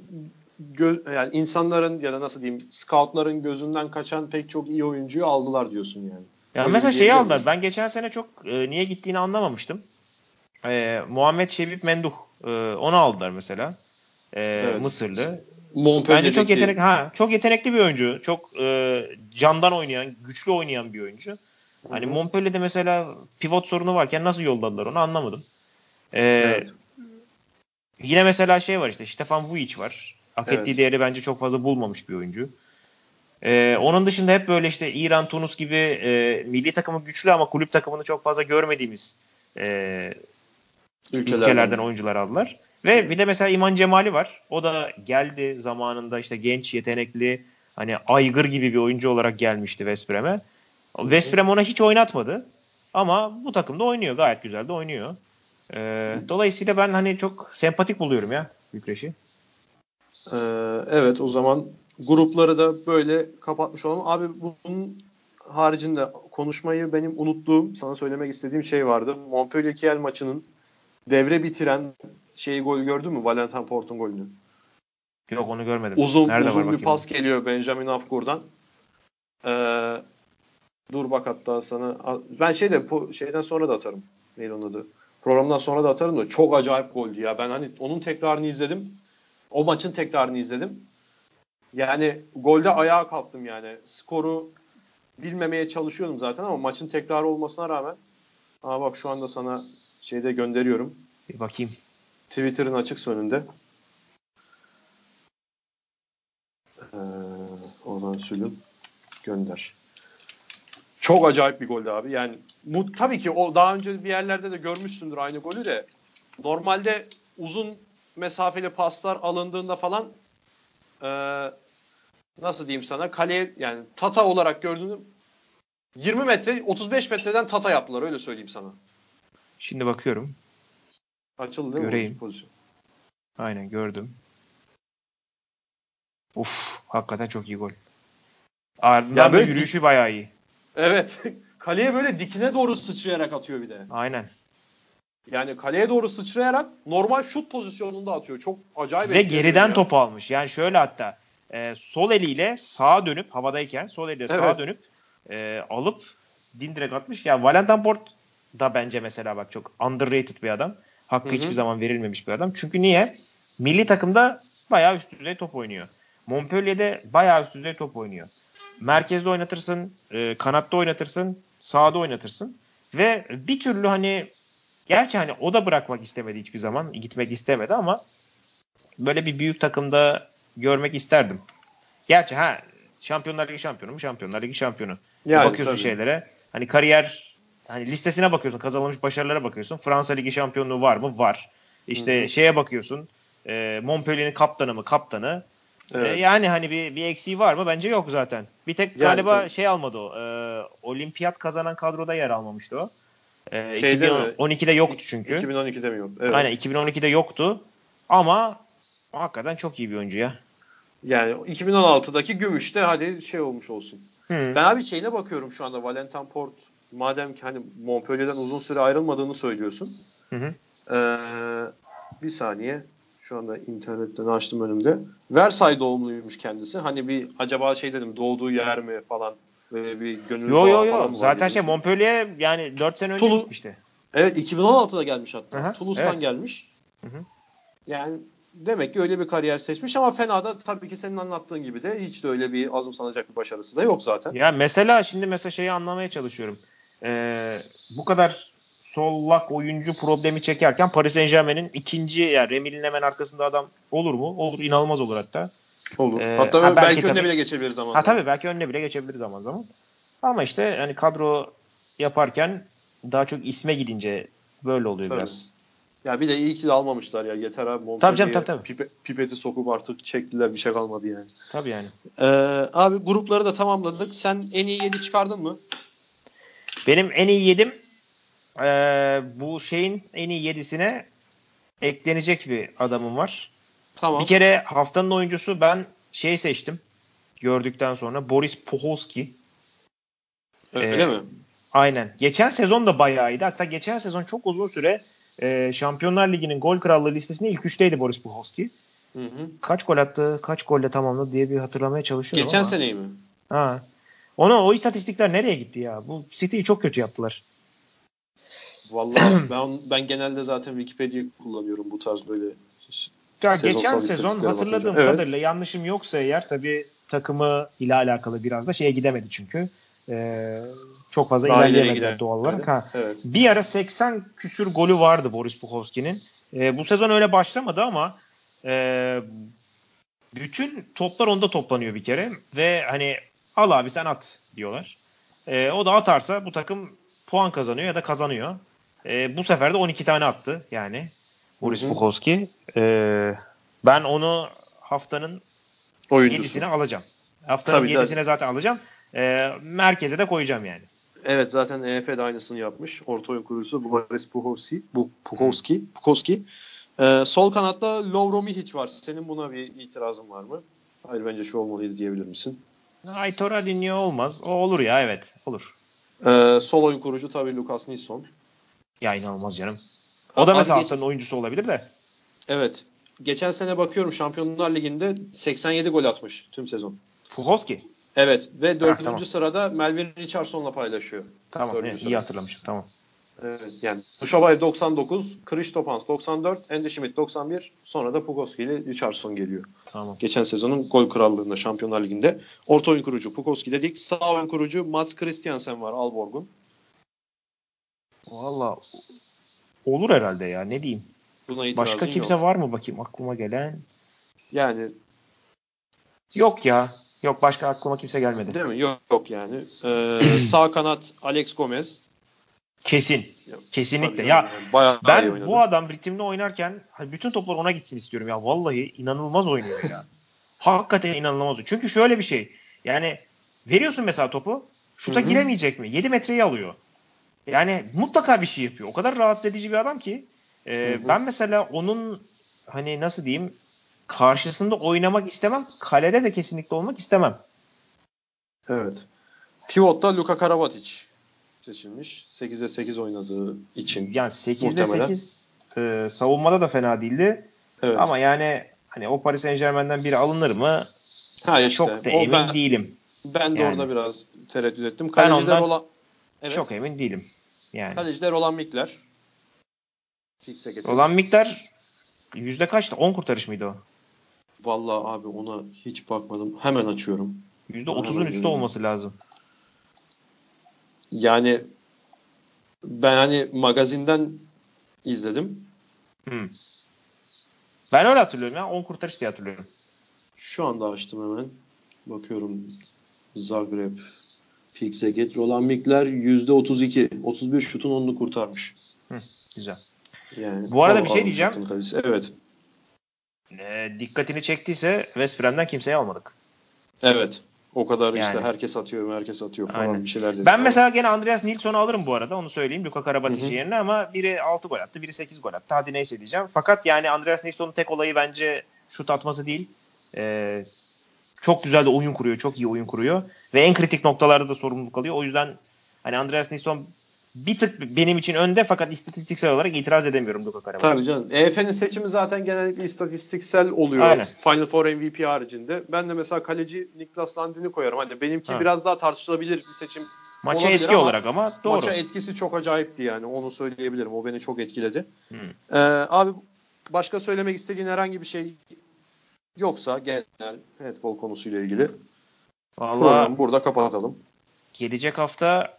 gö- yani insanların ya da nasıl diyeyim scoutların gözünden kaçan pek çok iyi oyuncuyu aldılar diyorsun yani. Ya Öyle mesela şeyi aldılar. Ben geçen sene çok e, niye gittiğini anlamamıştım. E, Muhammed Şebip Menduh e, onu aldılar mesela. E, evet. Mısırlı. Bence çok yetenek ha çok yetenekli bir oyuncu. Çok e, candan oynayan, güçlü oynayan bir oyuncu. Hani Montpellier'de mesela pivot sorunu varken nasıl yolladılar onu anlamadım. Ee, evet. Yine mesela şey var işte Stefan Vujic var. Hak evet. ettiği değeri bence çok fazla bulmamış bir oyuncu. Ee, onun dışında hep böyle işte İran, Tunus gibi e, milli takımı güçlü ama kulüp takımını çok fazla görmediğimiz e, ülkelerden. ülkelerden oyuncular aldılar. Ve bir de mesela İman Cemali var. O da geldi zamanında işte genç, yetenekli, hani aygır gibi bir oyuncu olarak gelmişti West Brom'e. West Brom ona hiç oynatmadı. Ama bu takımda oynuyor. Gayet güzel de oynuyor. Ee, dolayısıyla ben hani çok sempatik buluyorum ya Bükreş'i. Ee, evet o zaman grupları da böyle kapatmış olalım. Abi bunun haricinde konuşmayı benim unuttuğum, sana söylemek istediğim şey vardı. Montpellier Kiel maçının devre bitiren şeyi gol gördün mü? Valentin Port'un golünü. Yok onu görmedim. Uzun Nerede uzun bir pas geliyor Benjamin Afgur'dan. Ee, dur bak hatta sana ben şeyde şeyden sonra da atarım. Neydi onun adı? Programdan sonra da atarım da çok acayip goldü ya. Ben hani onun tekrarını izledim. O maçın tekrarını izledim. Yani golde ayağa kalktım yani. Skoru bilmemeye çalışıyordum zaten ama maçın tekrarı olmasına rağmen Aa bak şu anda sana şeyde gönderiyorum. Bir bakayım. Twitter'ın açık sonunda. Ee, oradan sülüm gönder. Çok acayip bir goldü abi. Yani bu tabii ki o daha önce bir yerlerde de görmüşsündür aynı golü de. Normalde uzun mesafeli paslar alındığında falan e, nasıl diyeyim sana kaleye yani tata olarak gördüğünü 20 metre 35 metreden tata yaptılar öyle söyleyeyim sana. Şimdi bakıyorum. Açıldı değil Göreyim. mi pozisyon? Aynen gördüm. Uf hakikaten çok iyi gol. Ardından ya böyle yürüyüşü bayağı iyi. Evet. *laughs* Kaleye böyle dikine doğru sıçrayarak atıyor bir de. Aynen. Yani kaleye doğru sıçrayarak normal şut pozisyonunda atıyor. Çok acayip. Ve geriden ya. topu almış. Yani şöyle hatta e, sol eliyle sağa dönüp havadayken sol eliyle evet. sağa dönüp e, alıp dindirek atmış. Ya yani Valentin Port da bence mesela bak çok underrated bir adam. Hakkı Hı-hı. hiçbir zaman verilmemiş bir adam. Çünkü niye? Milli takımda bayağı üst düzey top oynuyor. Montpellier'de bayağı üst düzey top oynuyor. Merkezde oynatırsın, e, kanatta oynatırsın, sağda oynatırsın. Ve bir türlü hani gerçi hani o da bırakmak istemedi hiçbir zaman. Gitmek istemedi ama böyle bir büyük takımda görmek isterdim. Gerçi ha Şampiyonlar Ligi şampiyonu mu? Şampiyonlar Ligi şampiyonu. Yani, bakıyorsun tabii. şeylere. Hani kariyer hani listesine bakıyorsun. Kazanılmış başarılara bakıyorsun. Fransa Ligi şampiyonluğu var mı? Var. İşte Hı-hı. şeye bakıyorsun. E, Montpellier'in kaptanı mı? Kaptanı. E, evet. E, yani hani bir, bir eksiği var mı? Bence yok zaten. Bir tek yani, galiba tabii. şey almadı o. E, olimpiyat kazanan kadroda yer almamıştı o. Ee, Şeyde mi? 2012'de yoktu çünkü. 2012'de mi yok? Evet. Aynen 2012'de yoktu. Ama hakikaten çok iyi bir oyuncu ya. Yani 2016'daki Gümüş'te hadi şey olmuş olsun. Hı. Ben abi şeyine bakıyorum şu anda Valentin Port madem ki hani Montpellier'den uzun süre ayrılmadığını söylüyorsun. Hı hı. Ee, bir saniye. Şu anda internetten açtım önümde. Versailles doğumluymuş kendisi. Hani bir acaba şey dedim doğduğu yer mi falan böyle bir gönül Yo yo yo. Zaten şey. Montpellier yani 4 sene önce gitmişti. Evet 2016'da gelmiş hatta. Aha, Toulouse'dan evet. gelmiş. Hı hı. Yani demek ki öyle bir kariyer seçmiş ama fena da tabii ki senin anlattığın gibi de hiç de öyle bir azım sanacak bir başarısı da yok zaten. Ya mesela şimdi mesela şeyi anlamaya çalışıyorum. Ee, bu kadar sollak oyuncu problemi çekerken Paris Saint Germain'in ikinci yani Remil'in hemen arkasında adam olur mu? Olur. inanılmaz olur hatta. Olur. Ee, Hatta ha, belki, belki önüne tabii- bile geçebilir zaman Ha zaman. tabii belki önüne bile geçebilir zaman zaman. Ama işte hani kadro yaparken daha çok isme gidince böyle oluyor Tabii. biraz. Ya bir de iyi ki de almamışlar ya. Yeter abi. Tabii canım, Montpellier'e tabii, tabii. pipe- pipeti sokup artık çektiler bir şey kalmadı yani. Tabii yani. Ee, abi grupları da tamamladık. Sen en iyi 7 çıkardın mı? Benim en iyi yedim ee, bu şeyin en iyi yedisine eklenecek bir adamım var. Tamam. Bir kere haftanın oyuncusu ben şey seçtim. Gördükten sonra Boris Puholski. Öyle Ee, mi? Aynen. Geçen sezon da bayağı iyiydi. Hatta geçen sezon çok uzun süre e, Şampiyonlar Ligi'nin gol krallığı listesinde ilk üçteydi Boris Puholski. Hı hı. Kaç gol attı, kaç golle tamamladı diye bir hatırlamaya çalışıyorum Geçen ama. seneyi mi? Ha. Ona o istatistikler nereye gitti ya? Bu City'yi çok kötü yaptılar. Vallahi *clears throat* ben ben genelde zaten Wikipedia'yı kullanıyorum bu tarz böyle Ya geçen sezon hatırladığım bakınca. Evet. kadarıyla yanlışım yoksa eğer tabii takımı ile alakalı biraz da şeye gidemedi çünkü. Ee, çok fazla Daha ilerleyemediler doğal olarak. Ha. Evet. Bir ara 80 küsür golü vardı Boris Puhovski'nin. Ee, bu sezon öyle başlamadı ama e, bütün toplar onda toplanıyor bir kere ve hani al abi sen at diyorlar. Ee, o da atarsa bu takım puan kazanıyor ya da kazanıyor. Ee, bu sefer de 12 tane attı yani Boris. Puhovski. Ee, ben onu haftanın Oyuncusu. 7'sine alacağım. Haftanın Tabii, 7'sine zaten alacağım. Ee, merkeze de koyacağım yani. Evet zaten EF de aynısını yapmış. Orta oyun kurucusu Boris Puhovski. Puhovski. Puhovski. Ee, sol kanatta Lovro Mihic var. Senin buna bir itirazın var mı? Hayır bence şu olmalıydı diyebilir misin? Aitor Alinho olmaz. O olur ya evet olur. Ee, sol oyun kurucu tabii Lucas Nilsson. Ya inanılmaz canım. O da Abi mesela haftanın oyuncusu olabilir de. Evet. Geçen sene bakıyorum Şampiyonlar Ligi'nde 87 gol atmış tüm sezon. Puhovski. Evet ve dördüncü tamam. sırada Melvin Richardson'la paylaşıyor. Tamam Dördüncü evet, iyi sırada. hatırlamışım tamam. Evet, yani Duşabay 99, Krištopans 94, Andy Schmidt 91, sonra da Pukovski ile Richardson geliyor. Tamam. Geçen sezonun gol krallığında Şampiyonlar Ligi'nde. Orta oyun kurucu Pukovski dedik. Sağ oyun kurucu Mats Christiansen var Alborg'un. Valla olur herhalde ya ne diyeyim. Buna Başka kimse yok. var mı bakayım aklıma gelen? Yani Yok ya. Yok başka aklıma kimse gelmedi. değil mi? Yok, yok yani. Ee, *clears throat* sağ kanat Alex Gomez. Kesin. Kesinlikle. Tabii Ya yani bayağı ben bu adam ritimli oynarken hani bütün toplar ona gitsin istiyorum ya. Vallahi inanılmaz oynuyor ya. *laughs* Hakikaten inanılmaz. Çünkü şöyle bir şey. Yani veriyorsun mesela topu. Şuta Hı hı. giremeyecek mi? 7 metreyi alıyor. Yani mutlaka bir şey yapıyor. O kadar rahatsız edici bir adam ki. e. Ben mesela onun hani nasıl diyeyim karşısında oynamak istemem. Kalede de kesinlikle olmak istemem. Evet. Pivot'ta Luka Karabatic seçilmiş. 8'e 8 oynadığı için. Yani 8'de Muhtemelen. 8 e, savunmada da fena değildi. Evet. Ama yani hani o Paris Saint Germain'den biri alınır mı? ha işte, Çok da emin ben, değilim. Ben de Yani. orada biraz tereddüt ettim. Ben Kaleciler ondan olan evet. Çok emin değilim. Yani. Kaleciler olan Mikler. Olan miktar yüzde kaçtı? 10 kurtarış mıydı o? Vallahi abi ona hiç bakmadım. Hemen açıyorum. Yüzde Hemen 30'un üstü görüyorum. olması lazım. Yani ben hani magazinden izledim. Hmm. Ben öyle hatırlıyorum ya. 10 kurtarış diye hatırlıyorum. Şu anda açtım hemen. Bakıyorum. Zagreb, Fikseget, Roland Mikler %32. 31 şutun 10'unu kurtarmış. Güzel. Yani Bu arada bir şey diyeceğim. Evet. Ee, dikkatini çektiyse West Brom'dan kimseyi almadık. Evet. O kadar işte Yani. herkes atıyor, herkes atıyor falan Aynen. bir şeyler dedi. Ben mesela gene Andreas Nilsson'u alırım bu arada. Onu söyleyeyim Luka Karabatic yerine ama biri 6 gol attı, biri 8 gol attı. Hadi neyse diyeceğim. Fakat yani Andreas Nilsson'un tek olayı bence şut atması değil. Ee, çok güzel de oyun kuruyor. Çok iyi oyun kuruyor. Ve en kritik noktalarda da sorumluluk alıyor. O yüzden hani Andreas Nilsson bir tık benim için önde fakat istatistiksel olarak itiraz edemiyorum Luka Karabatic. Tabii canım. EF'nin seçimi zaten genellikle istatistiksel oluyor. Aynen. Final Four MVP haricinde. Ben de mesela kaleci Niklas Landin'i koyarım. Hani benimki Ha. biraz daha tartışılabilir bir seçim Maça etki ama olarak ama doğru. Maça etkisi çok acayipti yani. Onu söyleyebilirim. O beni çok etkiledi. Hı. Ee, abi başka söylemek istediğin herhangi bir şey yoksa genel handball konusuyla ilgili Vallahi programı burada kapatalım. gelecek hafta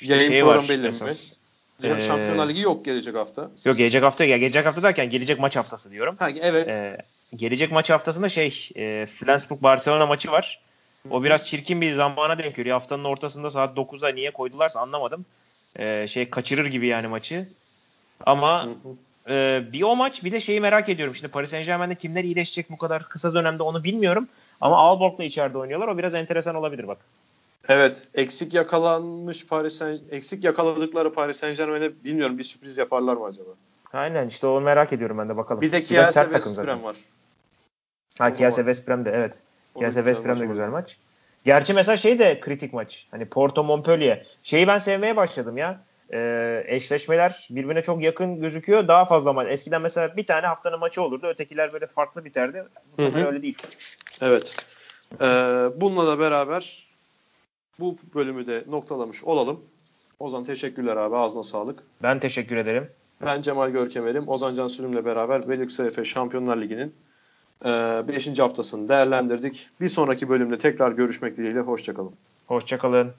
Yayın şey programı belli mi? Ee, Şampiyonlar Ligi yok gelecek hafta. Yok gelecek hafta ya gelecek hafta derken gelecek maç haftası diyorum. Ha, evet. Ee, gelecek maç haftasında şey e, Flensburg Barcelona maçı var. O biraz çirkin bir zamana denk geliyor. Haftanın ortasında saat 9'da niye koydularsa anlamadım. Ee, şey kaçırır gibi yani maçı. Ama e, bir o maç bir de şeyi merak ediyorum. Şimdi Paris Saint Germain'de kimler iyileşecek bu kadar kısa dönemde onu bilmiyorum. Ama Aalborg'la içeride oynuyorlar. O biraz enteresan olabilir bak. Evet, eksik yakalanmış Paris Saint eksik yakaladıkları Paris Saint-Germain'e bilmiyorum bir sürpriz yaparlar mı acaba? Aynen işte onu merak ediyorum ben de bakalım. Bir de zaten. West var. Ha. West Brem de evet. West Brem de güzel maç. Gerçi mesela şey de kritik maç. Hani Porto Montpellier. Şeyi ben sevmeye başladım ya. Ee, eşleşmeler birbirine çok yakın gözüküyor. Daha fazla maç. Eskiden mesela bir tane haftanın maçı olurdu. Ötekiler böyle farklı biterdi. Bu sefer öyle değil. Evet. Ee, bununla da beraber bu bölümü de noktalamış olalım. Ozan teşekkürler abi ağzına sağlık. Ben teşekkür ederim. Ben Cemal Görkemer'im. Ozan Can Sürüm'le beraber Velux Efe Şampiyonlar Ligi'nin 5. haftasını değerlendirdik. Bir sonraki bölümde tekrar görüşmek dileğiyle. Hoşçakalın. Hoşçakalın.